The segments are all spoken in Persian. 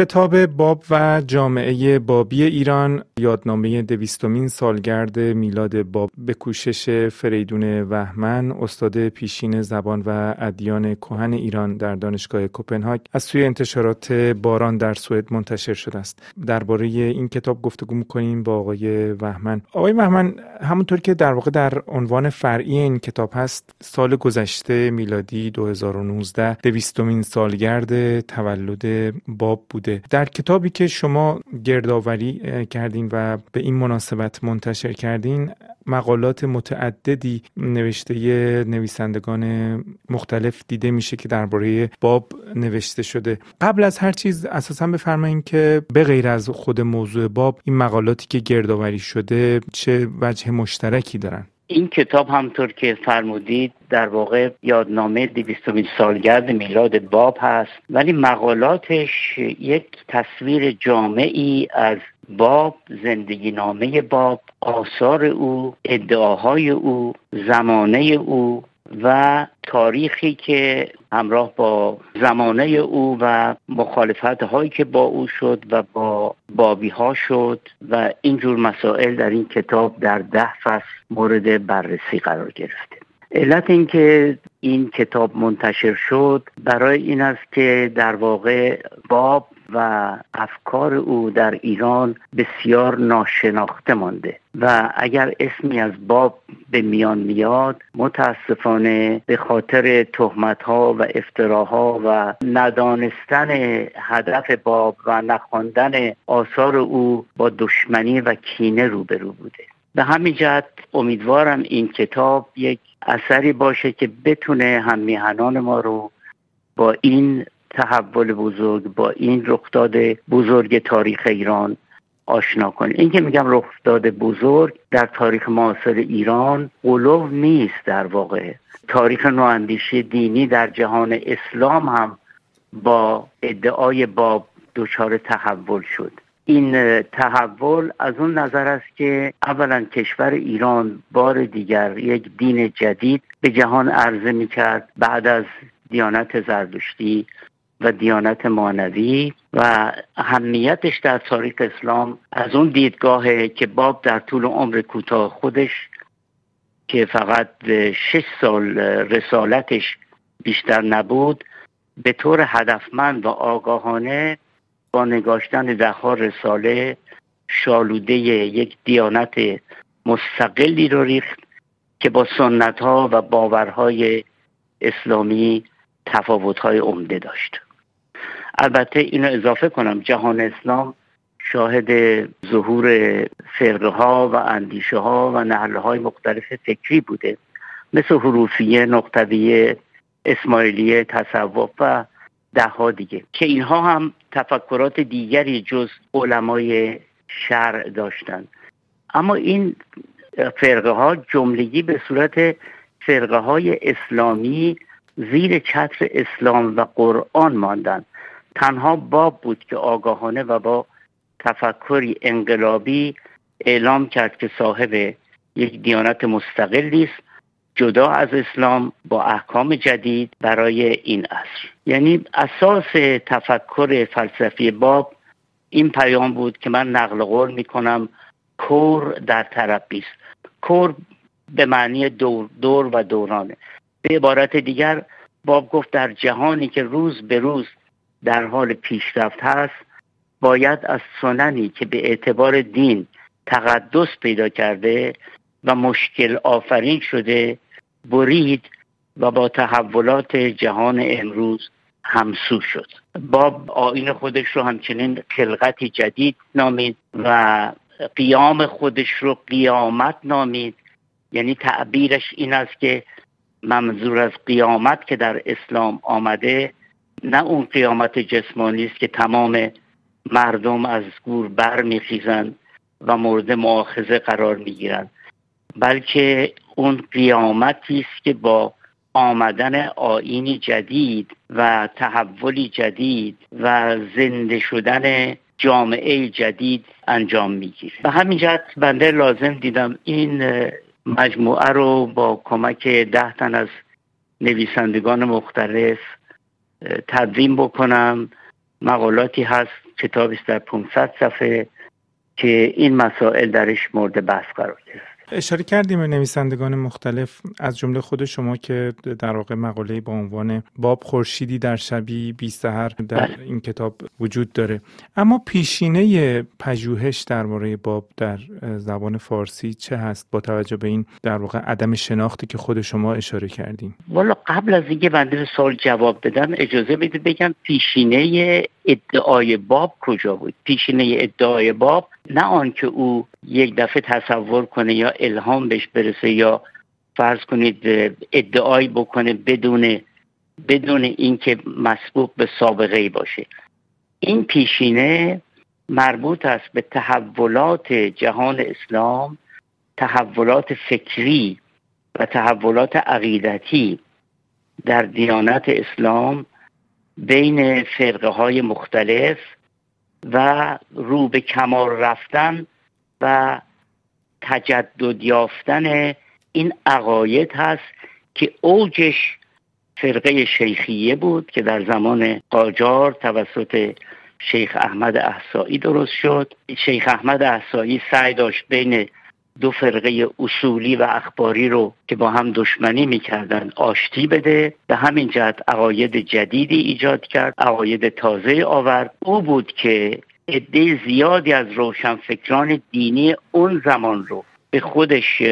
کتاب باب و جامعه بابی ایران یادنامه دویستمین سالگرد میلاد باب به کوشش فریدون وحمن استاد پیشین زبان و ادیان کهن ایران در دانشگاه کوپنهاگ از سوی انتشارات باران در سوئد منتشر شده است. درباره این کتاب گفتگو می‌کنیم با آقای وحمن آقای وحمن همونطور که در واقع در عنوان فرعی این کتاب هست سال گذشته میلادی 2019 دویستمین سالگرد تولد باب بوده. در کتابی که شما گردآوری کردین و به این مناسبت منتشر کردین مقالات متعددی نوشته نویسندگان مختلف دیده میشه که درباره باب نوشته شده. قبل از هر چیز اساسا بفرمایید که به غیر از خود موضوع باب این مقالاتی که گردآوری شده چه وجه مشترکی دارن؟ این کتاب همطور که فرمودید در واقع یادنامه دویستمین سالگرد میلاد باب هست. ولی مقالاتش یک تصویر جامعی از باب زندگی نامه باب آثار او ادعاهای او زمانه او و تاریخی که همراه با زمانه او و مخالفت هایی که با او شد و با بابی ها شد و اینجور مسائل در این کتاب در ده فصل مورد بررسی قرار گرفته. علت اینکه این کتاب منتشر شد برای این است که در واقع باب و افکار او در ایران بسیار ناشناخته مانده و اگر اسمی از باب به میان میاد. متاسفانه به خاطر تهمت ها و افتراها و ندانستن هدف باب و نخواندن آثار او با دشمنی و کینه روبرو بوده. به همین جهت امیدوارم این کتاب یک اثری باشه که بتونه هم میهنان ما رو با این تحول بزرگ با این رخداد بزرگ تاریخ ایران آشنا کنیم این که میگم رخداد بزرگ در تاریخ معاصر ایران قلوب نیست در واقع. تاریخ نواندیشی دینی در جهان اسلام هم با ادعای باب دچار تحول شد. این تحول از اون نظر است که اولا کشور ایران بار دیگر یک دین جدید به جهان عرضه می کرد بعد از دیانت زردشتی و دیانت مانوی و اهمیتش در تاریخ اسلام از اون دیدگاهه که باب در طول عمر کوتاه خودش که فقط شش سال رسالتش بیشتر نبود به طور هدفمند و آگاهانه با نگاشتن دهها رساله شالوده یک دیانت مستقلی رو ریخت که با سنت ها و باورهای اسلامی تفاوت های عمده داشت. البته اینو اضافه کنم جهان اسلام شاهد ظهور فرقه ها و اندیشه ها و نهله های مختلف فکری بوده. مثل حروفیه نقطویه اسماعیلیه تصوف و ده ها دیگه. که اینها هم تفکرات دیگری جز علمای شرع داشتند اما این فرقه ها جملگی به صورت فرقه های اسلامی زیر چتر اسلام و قرآن ماندند تنها باب بود که آگاهانه و با تفکری انقلابی اعلام کرد که صاحب یک دیانت مستقلی است جدا از اسلام با احکام جدید برای این عصر. یعنی اساس تفکر فلسفی باب این پیام بود که من نقل قول می‌کنم کور در ترقی است. کور به معنی دور, دور و دورانه. به عبارت دیگر باب گفت در جهانی که روز به روز در حال پیشرفت هست باید از سننی که به اعتبار دین تقدس پیدا کرده و مشکل آفرین شده برید و با تحولات جهان امروز همسو شد. باب آین خودش رو همچنین خلقتی جدید نامید و قیام خودش رو قیامت نامید. یعنی تعبیرش این است که منظور از قیامت که در اسلام آمده نه اون قیامت جسمانی است که تمام مردم از گور بر میخیزند و مورد معاخذه قرار می‌گیرند بلکه اون قیامتی است که با آمدن آینی جدید و تحولی جدید و زنده شدن جامعه جدید انجام می‌گیره. به همین جهت بنده لازم دیدم این مجموعه رو با کمک ده تن از نویسندگان مختلف تدوین بکنم. مقالاتی هست کتابی در 500 صفحه که این مسائل درش مورد بحث قرار گرفت. اشاره کردیم به نویسندگان مختلف از جمله خود شما که در واقع مقاله با عنوان باب خورشیدی در شبی بی سهر در بله. این کتاب وجود داره. اما پیشینه پژوهش درباره باب در زبان فارسی چه هست؟ با توجه به این در واقع عدم شناختی که خود شما اشاره کردیم. والا قبل از اینکه بنده به سوال جواب بدم اجازه بده بگم پیشینه ادعای باب کجا بود؟ پیشینه ادعای باب نه آنکه او یک دفعه تصور کنه یا الهام بهش برسه یا فرض کنید ادعایی بکنه بدون بدون اینکه مسبوق به سابقه ای باشه. این پیشینه مربوط است به تحولات جهان اسلام تحولات فکری و تحولات عقیدتی در دیانت اسلام بین فرقه های مختلف و رو به کمال رفتن و تجدد یافتن این عقاید هست که اوجش فرقه شیخیه بود که در زمان قاجار توسط شیخ احمد احسایی درست شد. شیخ احمد احسایی سعی داشت بین دو فرقه اصولی و اخباری رو که با هم دشمنی می‌کردن آشتی بده. به همین جهت عقاید جدیدی ایجاد کرد عقاید تازه آورد. او بود که عده زیادی از روشنفکران دینی اون زمان رو به خودش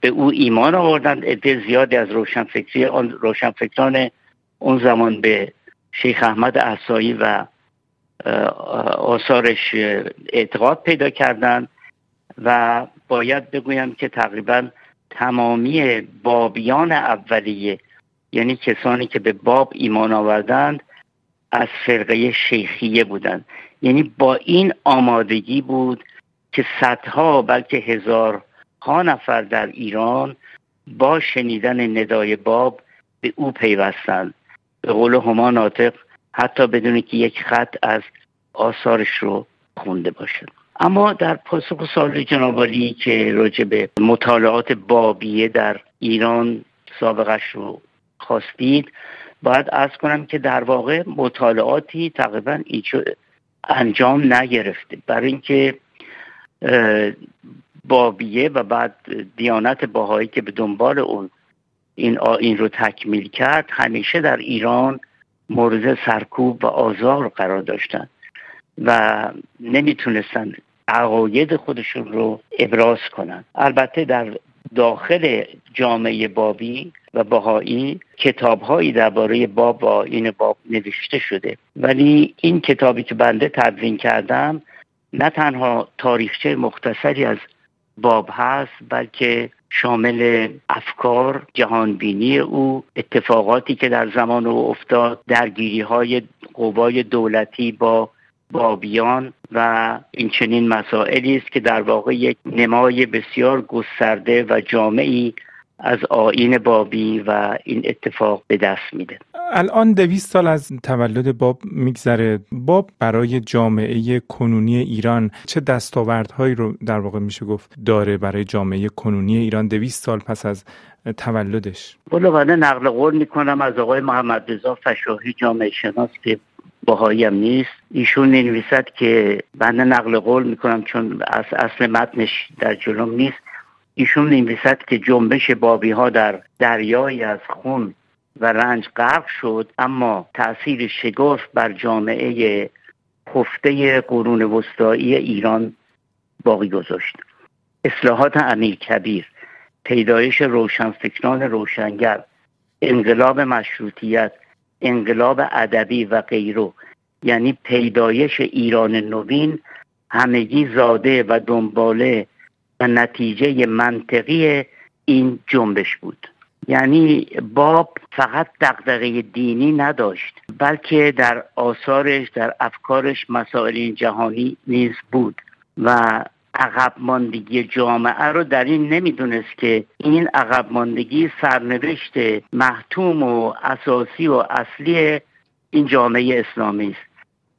به او ایمان آوردند. عده زیادی از روشنفکری روشنفکران اون زمان به شیخ احمد احسایی و آثارش اعتقاد پیدا کردند و باید بگویم که تقریبا تمامی بابیان اولیه یعنی کسانی که به باب ایمان آوردند از فرقه شیخیه بودند. یعنی با این آمادگی بود که صدها بلکه هزارها نفر در ایران با شنیدن ندای باب به او پیوستند. به قول هما ناطق حتی بدون که یک خط از آثارش رو خونده باشد. اما در پاسخ سال جنابالی که راجع به مطالعات بابیه در ایران سابقش رو خواستید باید از کنم که در واقع مطالعاتی تقریبا انجام نگرفته. برای اینکه بابیه و بعد دیانت باهایی که به دنبال اون این این رو تکمیل کرد همیشه در ایران مورد سرکوب و آزار قرار داشتن و نمی‌تونستن عقاید خودشون رو ابراز کنن. البته در داخل جامعه بابی و بهایی کتابهایی درباره باب و این باب نوشته شده. ولی این کتابی که بنده تدوین کردم نه تنها تاریخچه مختصری از باب هست بلکه شامل افکار جهانبینی او اتفاقاتی که در زمان او افتاد درگیری های قوای دولتی با بابیان و این چنین مسائلی است که در واقع یک نمای بسیار گسترده و جامعی از آین بابی و این اتفاق به دست میده. الان دویست سال از تولد باب میگذره. باب برای جامعه کنونی ایران چه دستاوردهایی رو در واقع میشه گفت داره برای جامعه کنونی ایران دویست سال پس از تولدش؟ بلا بنده نقل قول می‌کنم از آقای محمد رضا فشاهی جامعه شناس که باهایی هم نیست. ایشون نویسد که بنده نقل قول می‌کنم چون از اصل متنش در جلوم نیست. ایشون نویسد که جنبش بابی ها در دریایی از خون و رنج غرق شد اما تاثیر شگفت بر جامعه خفته قرون وسطایی ایران باقی گذاشت. اصلاحات امیر کبیر پیدایش روشنفکران روشنگر انقلاب مشروطیت انقلاب ادبی و غیره یعنی پیدایش ایران نوین همگی زاده و دنباله و نتیجه منطقی این جنبش بود. یعنی باب فقط دقدقه دینی نداشت بلکه در آثارش در افکارش مسائل جهانی نیز بود و عقب ماندگی جامعه رو در این نمی‌دونست که این عقب ماندگی سرنوشت محتوم و اساسی و اصلی این جامعه اسلامی است.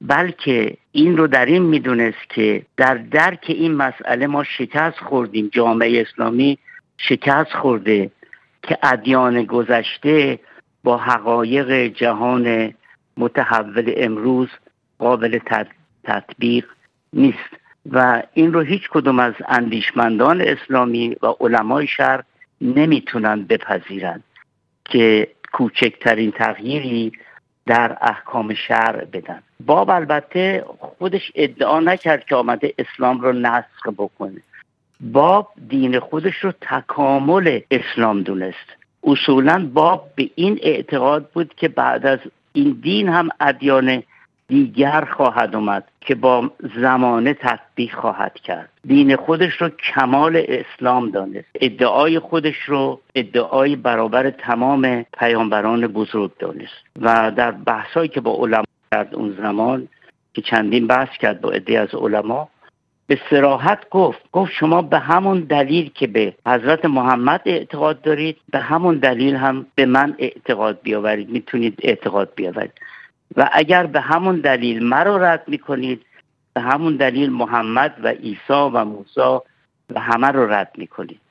بلکه این رو در این می‌دونست که در درک این مسئله ما شکست خوردیم. جامعه اسلامی شکست خورده که ادیان گذشته با حقایق جهان متحول امروز قابل تطبیق نیست. و این رو هیچ کدوم از اندیشمندان اسلامی و علمای شهر نمی‌تونن بپذیرند که کوچکترین تغییری در احکام شرع بدن. باب البته خودش ادعا نکرد که آمده اسلام رو نسخ بکنه. باب دین خودش رو تکامل اسلام دونست. اصولا باب به این اعتقاد بود که بعد از این دین هم ادیان دیگر خواهد اومد که با زمانه تطبیق خواهد کرد. دین خودش رو کمال اسلام دانست ادعای خودش رو ادعای برابر تمام پیامبران بزرگ دانست و در بحثایی که با علما کرد اون زمان که چندین بحث کرد با عده از علما به سراحت گفت گفت شما به همون دلیل که به حضرت محمد اعتقاد دارید به همون دلیل هم به من اعتقاد بیاورید. می‌تونید اعتقاد بیاورید. و اگر به همون دلیل مرا رد می‌کنید به همون دلیل محمد و عیسی و موسی و همه رو رد می‌کنید.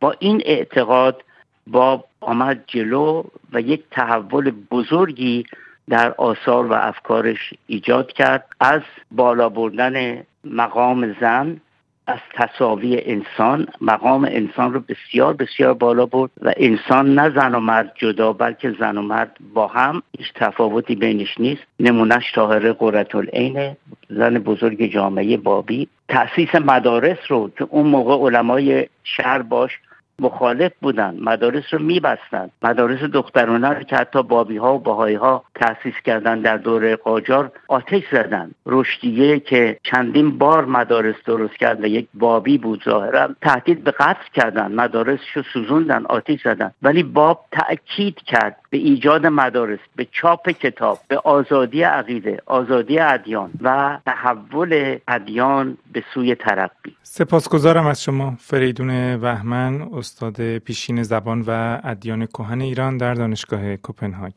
با این اعتقاد با آمد جلو و یک تحول بزرگی در آثار و افکارش ایجاد کرد از بالا بردن مقام زن از تصاوی انسان مقام انسان رو بسیار بسیار بالا برد و انسان نه زن و مرد جدا بلکه زن و مرد با هم هیچ تفاوتی بینش نیست. نمونهش طاهره قررت العین زن بزرگ جامعه بابی. تأسیس مدارس رو که اون موقع علمای شهر باش مخالف بودن مدارس رو میبستند مدارس دخترانه رو که حتی بابی ها و باهایی ها تأسیس کردن در دوره قاجار آتش زدن. رشدیه که چندین بار مدارس درست کرد و یک بابی بود ظاهرا تهدید به قتل کردن. مدارس رو سوزوندن آتش زدن. ولی باب تأکید کرد به ایجاد مدارس به چاپ کتاب به آزادی عقیده آزادی ادیان و تحول ادیان به سوی ترقی. سپاسگزارم از شما فریدون وحمن استاد پیشین زبان و ادیان کهن ایران در دانشگاه کوپنهاگ